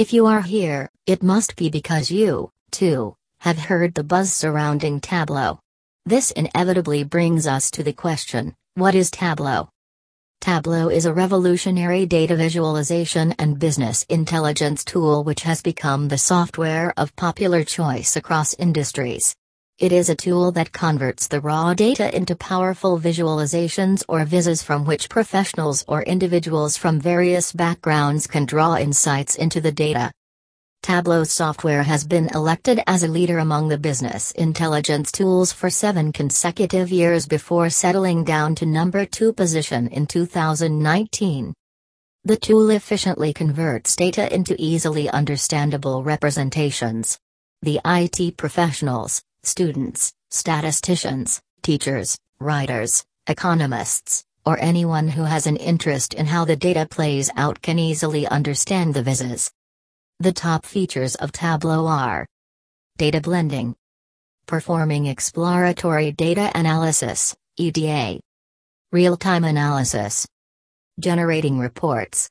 If you are here, it must be because you, too, have heard the buzz surrounding Tableau. This inevitably brings us to the question what is Tableau? Tableau is a revolutionary data visualization and business intelligence tool which has become the software of popular choice across industries. It is a tool that converts the raw data into powerful visualizations or vizzes from which professionals or individuals from various backgrounds can draw insights into the data. Tableau software has been elected as a leader among the business intelligence tools for seven consecutive years before settling down to number two position in 2019. The tool efficiently converts data into easily understandable representations. The IT professionals, students, statisticians, teachers, writers, economists, or anyone who has an interest in how the data plays out can easily understand the vizzes. The top features of Tableau are Data blending, Performing exploratory data analysis, EDA, Real time analysis, Generating reports,